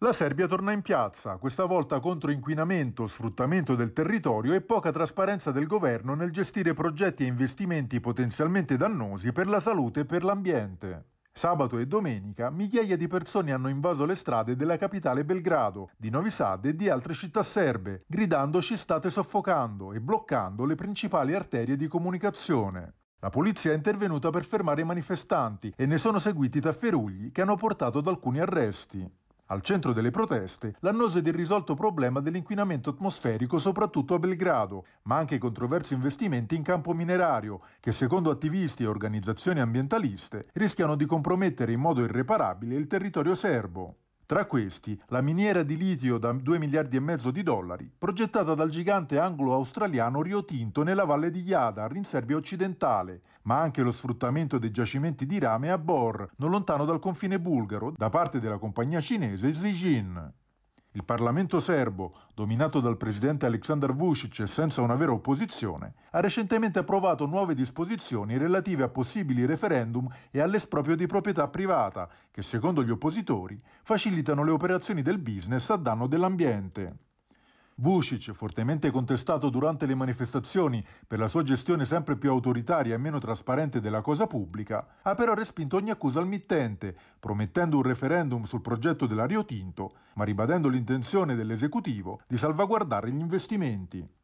La Serbia torna in piazza, questa volta contro inquinamento, sfruttamento del territorio e poca trasparenza del governo nel gestire progetti e investimenti potenzialmente dannosi per la salute e per l'ambiente. Sabato e domenica migliaia di persone hanno invaso le strade della capitale Belgrado, di Novi Sad e di altre città serbe, gridando ci state soffocando e bloccando le principali arterie di comunicazione. La polizia è intervenuta per fermare i manifestanti e ne sono seguiti tafferugli che hanno portato ad alcuni arresti. Al centro delle proteste, l'annoso ed irrisolto problema dell'inquinamento atmosferico soprattutto a Belgrado, ma anche i controversi investimenti in campo minerario, che secondo attivisti e organizzazioni ambientaliste rischiano di compromettere in modo irreparabile il territorio serbo. Tra questi, la miniera di litio da 2 miliardi e mezzo di dollari, progettata dal gigante anglo-australiano Rio Tinto nella valle di Jadar, in Serbia occidentale, ma anche lo sfruttamento dei giacimenti di rame a Bor, non lontano dal confine bulgaro, da parte della compagnia cinese Zijin. Il Parlamento serbo, dominato dal presidente Aleksandar Vucic e senza una vera opposizione, ha recentemente approvato nuove disposizioni relative a possibili referendum e all'esproprio di proprietà privata, che secondo gli oppositori facilitano le operazioni del business a danno dell'ambiente. Vucic, fortemente contestato durante le manifestazioni per la sua gestione sempre più autoritaria e meno trasparente della cosa pubblica, ha però respinto ogni accusa al mittente, promettendo un referendum sul progetto della Rio Tinto, ma ribadendo l'intenzione dell'esecutivo di salvaguardare gli investimenti.